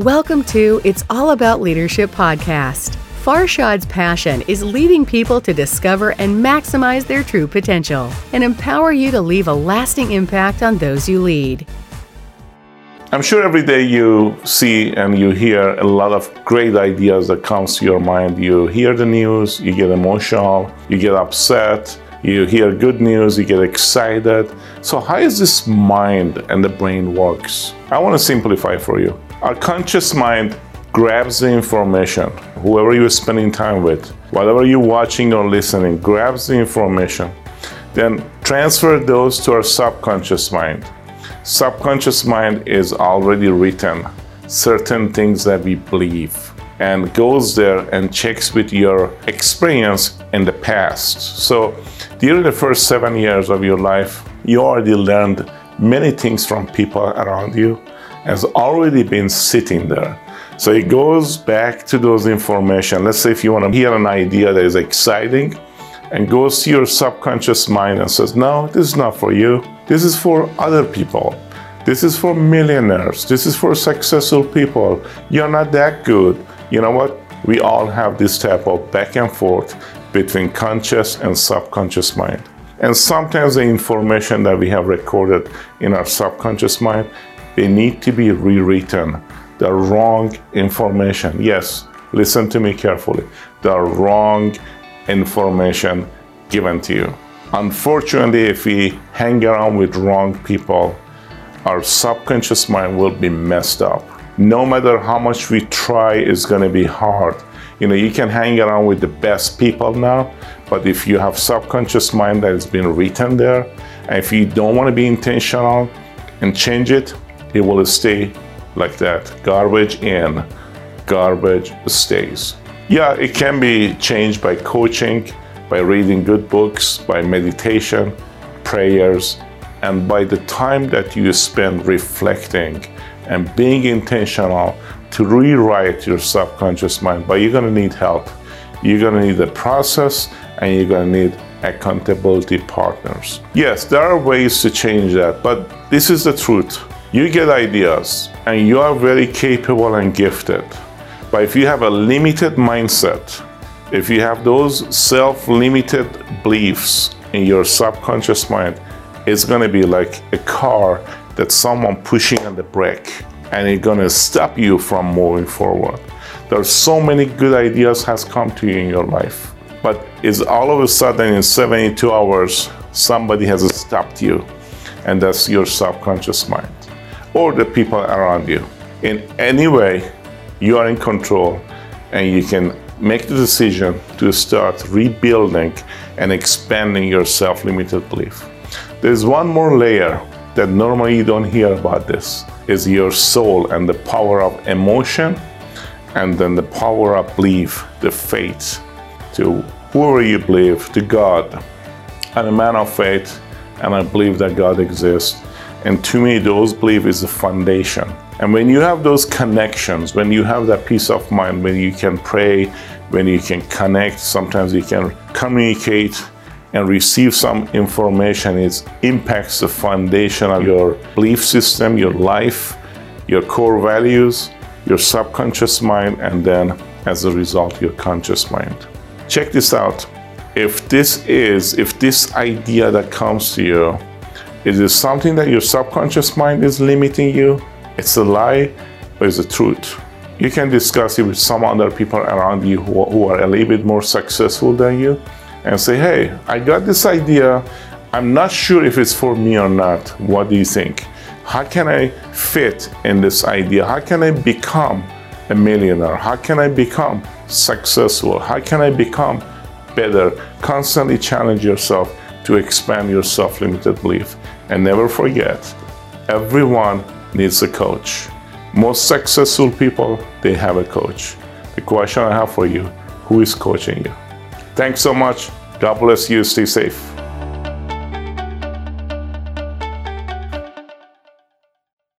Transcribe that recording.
Welcome to It's All About Leadership podcast. Farshad's passion is leading people to discover and maximize their true potential and empower you to leave a lasting impact on those you lead. I'm sure every day you see and you hear a lot of great ideas that comes to your mind. You hear the news, you get emotional, you get upset, you hear good news, you get excited. So how is this mind and the brain works? I want to simplify for you. Our conscious mind grabs the information, whoever you're spending time with, whatever you're watching or listening, grabs the information, then transfer those to our subconscious mind. Subconscious mind is already written certain things that we believe and goes there and checks with your experience in the past. So, during the first seven years of your life, you already learned many things from people around you, has already been sitting there. So it goes back to those information. Let's say if you want to hear an idea that is exciting and goes to your subconscious mind and says, No, this is not for you. This is for other people. This is for millionaires. This is for successful people. You're not that good. You know what? We all have this type of back and forth between conscious and subconscious mind. And sometimes the information that we have recorded in our subconscious mind, they need to be rewritten the wrong information. Yes, listen to me carefully. The wrong information given to you. Unfortunately, if we hang around with wrong people, our subconscious mind will be messed up. No matter how much we try, it's going to be hard. You know, you can hang around with the best people now, but if you have subconscious mind that has been written there, and if you don't want to be intentional and change it, it will stay like that. Garbage in, garbage stays. Yeah, it can be changed by coaching, by reading good books, by meditation, prayers, and by the time that you spend reflecting and being intentional to rewrite your subconscious mind, but you're gonna need help. You're gonna need a process and you're gonna need accountability partners. Yes, there are ways to change that, but this is the truth. You get ideas and you are very capable and gifted. But if you have a limited mindset, if you have those self limited beliefs in your subconscious mind, it's going to be like a car that someone pushing on the brake and it's going to stop you from moving forward. There are so many good ideas has come to you in your life, but it's all of a sudden in 72 hours somebody has stopped you, and that's your subconscious mind or the people around you. In any way, you are in control and you can make the decision to start rebuilding and expanding your self limited belief. There's one more layer that normally you don't hear about this is your soul and the power of emotion and then the power of belief, the faith to whoever you believe, to God. I'm a man of faith and I believe that God exists and to me, those belief is the foundation. And when you have those connections, when you have that peace of mind, when you can pray, when you can connect, sometimes you can communicate and receive some information, it impacts the foundation of your belief system, your life, your core values, your subconscious mind, and then as a result, your conscious mind. Check this out. If this is, if this idea that comes to you is it something that your subconscious mind is limiting you? It's a lie or is it truth? You can discuss it with some other people around you who, who are a little bit more successful than you and say, hey, I got this idea. I'm not sure if it's for me or not. What do you think? How can I fit in this idea? How can I become a millionaire? How can I become successful? How can I become better? Constantly challenge yourself to expand your self limited belief. And never forget, everyone needs a coach. Most successful people, they have a coach. The question I have for you who is coaching you? Thanks so much. God bless you. Stay safe.